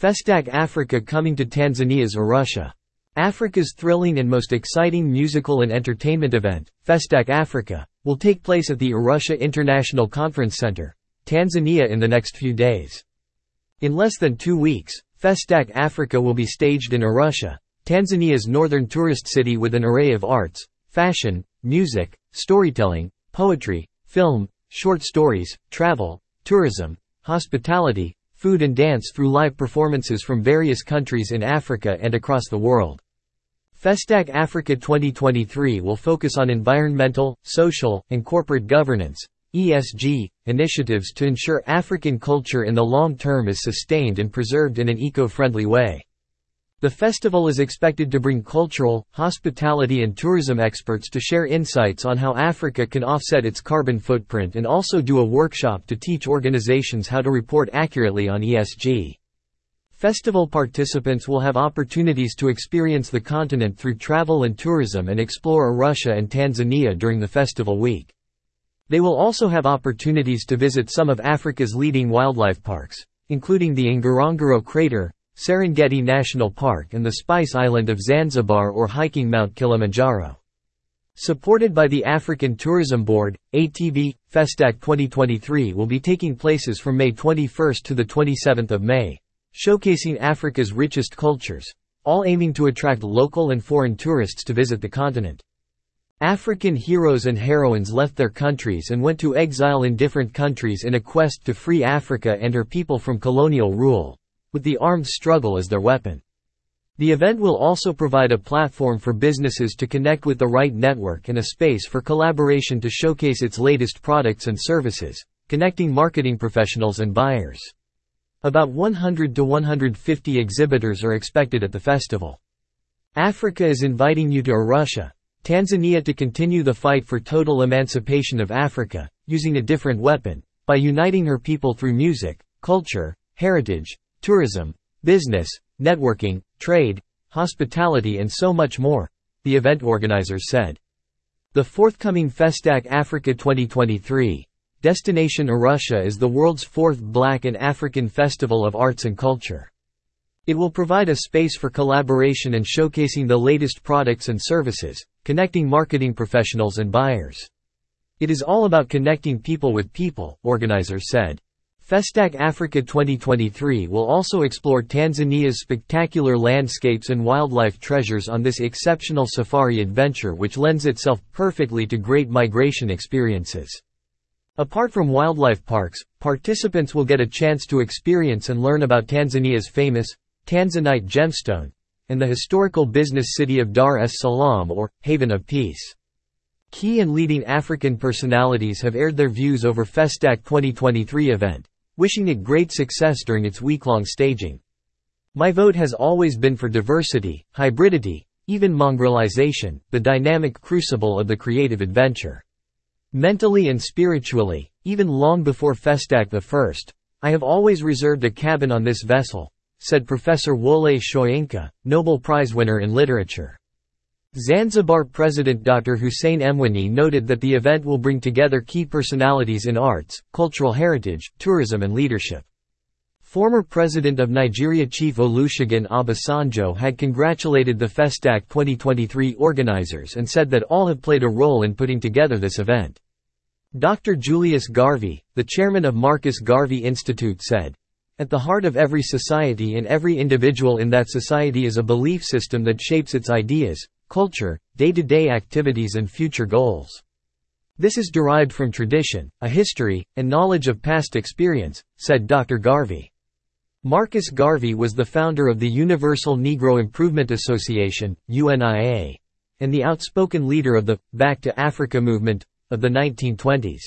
Festac Africa coming to Tanzania's Arusha. Africa's thrilling and most exciting musical and entertainment event, Festac Africa, will take place at the Arusha International Conference Center, Tanzania in the next few days. In less than two weeks, Festac Africa will be staged in Arusha, Tanzania's northern tourist city with an array of arts, fashion, music, storytelling, poetry, film, short stories, travel, tourism, hospitality, food and dance through live performances from various countries in Africa and across the world. Festac Africa 2023 will focus on environmental, social, and corporate governance ESG, initiatives to ensure African culture in the long term is sustained and preserved in an eco-friendly way. The festival is expected to bring cultural, hospitality and tourism experts to share insights on how Africa can offset its carbon footprint and also do a workshop to teach organizations how to report accurately on ESG. Festival participants will have opportunities to experience the continent through travel and tourism and explore Arusha and Tanzania during the festival week. They will also have opportunities to visit some of Africa's leading wildlife parks, including the Ngorongoro Crater, Serengeti National Park and the Spice Island of Zanzibar or hiking Mount Kilimanjaro. Supported by the African Tourism Board, ATB, Festac 2023 will be taking places from May 21 to the 27th of May, showcasing Africa's richest cultures, all aiming to attract local and foreign tourists to visit the continent. African heroes and heroines left their countries and went to exile in different countries in a quest to free Africa and her people from colonial rule, with the armed struggle as their weapon. The event will also provide a platform for businesses to connect with the right network and a space for collaboration to showcase its latest products and services, connecting marketing professionals and buyers. About 100 to 150 exhibitors are expected at the festival. Africa is inviting you to Arusha, Tanzania to continue the fight for total emancipation of Africa, using a different weapon, by uniting her people through music, culture, heritage, tourism, business, networking, trade, hospitality and so much more, the event organizers said. The forthcoming Festac Africa 2023, Destination Arusha is the world's fourth Black and African Festival of Arts and Culture. It will provide a space for collaboration and showcasing the latest products and services, connecting marketing professionals and buyers. It is all about connecting people with people, organizers said. Festac Africa 2023 will also explore Tanzania's spectacular landscapes and wildlife treasures on this exceptional safari adventure which lends itself perfectly to great migration experiences. Apart from wildlife parks, participants will get a chance to experience and learn about Tanzania's famous Tanzanite gemstone, and the historical business city of Dar es Salaam or Haven of Peace. Key and leading African personalities have aired their views over Festac 2023 event, wishing it great success during its week-long staging. My vote has always been for diversity, hybridity, even mongrelization, the dynamic crucible of the creative adventure. Mentally and spiritually, even long before Festac I, I have always reserved a cabin on this vessel, said Professor Wole Soyinka, Nobel Prize winner in literature. Zanzibar President Dr. Hussein Mwinyi noted that the event will bring together key personalities in arts, cultural heritage, tourism and leadership. Former President of Nigeria Chief Olusegun Obasanjo had congratulated the Festac 2023 organizers and said that all have played a role in putting together this event. Dr. Julius Garvey, the chairman of Marcus Garvey Institute said, at the heart of every society and every individual in that society is a belief system that shapes its ideas, culture, day-to-day activities and future goals. This is derived from tradition, a history, and knowledge of past experience, said Dr. Garvey. Marcus Garvey was the founder of the Universal Negro Improvement Association, UNIA, and the outspoken leader of the Back to Africa movement of the 1920s.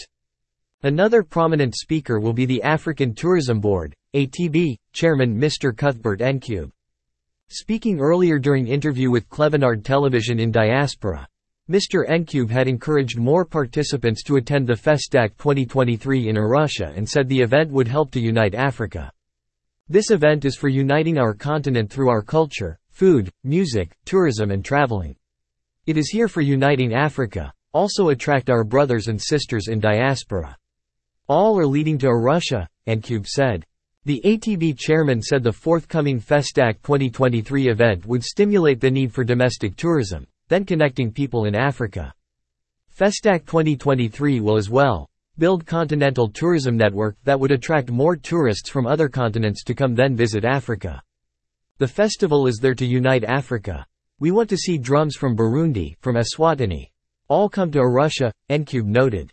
Another prominent speaker will be the African Tourism Board, ATB, Chairman Mr. Cuthbert Ncube. Speaking earlier during interview with Clevenard Television in Diaspora, Mr. Ncube had encouraged more participants to attend the Festac 2023 in Arusha and said the event would help to unite Africa. This event is for uniting our continent through our culture, food, music, tourism and traveling. It is here for uniting Africa, also attract our brothers and sisters in diaspora. All are leading to Arusha, Ncube said. The ATB chairman said the forthcoming Festac 2023 event would stimulate the need for domestic tourism, then connecting people in Africa. Festac 2023 will as well build continental tourism network that would attract more tourists from other continents to come then visit Africa. The festival is there to unite Africa. We want to see drums from Burundi, from Eswatini. All come to Arusha, Ncube noted.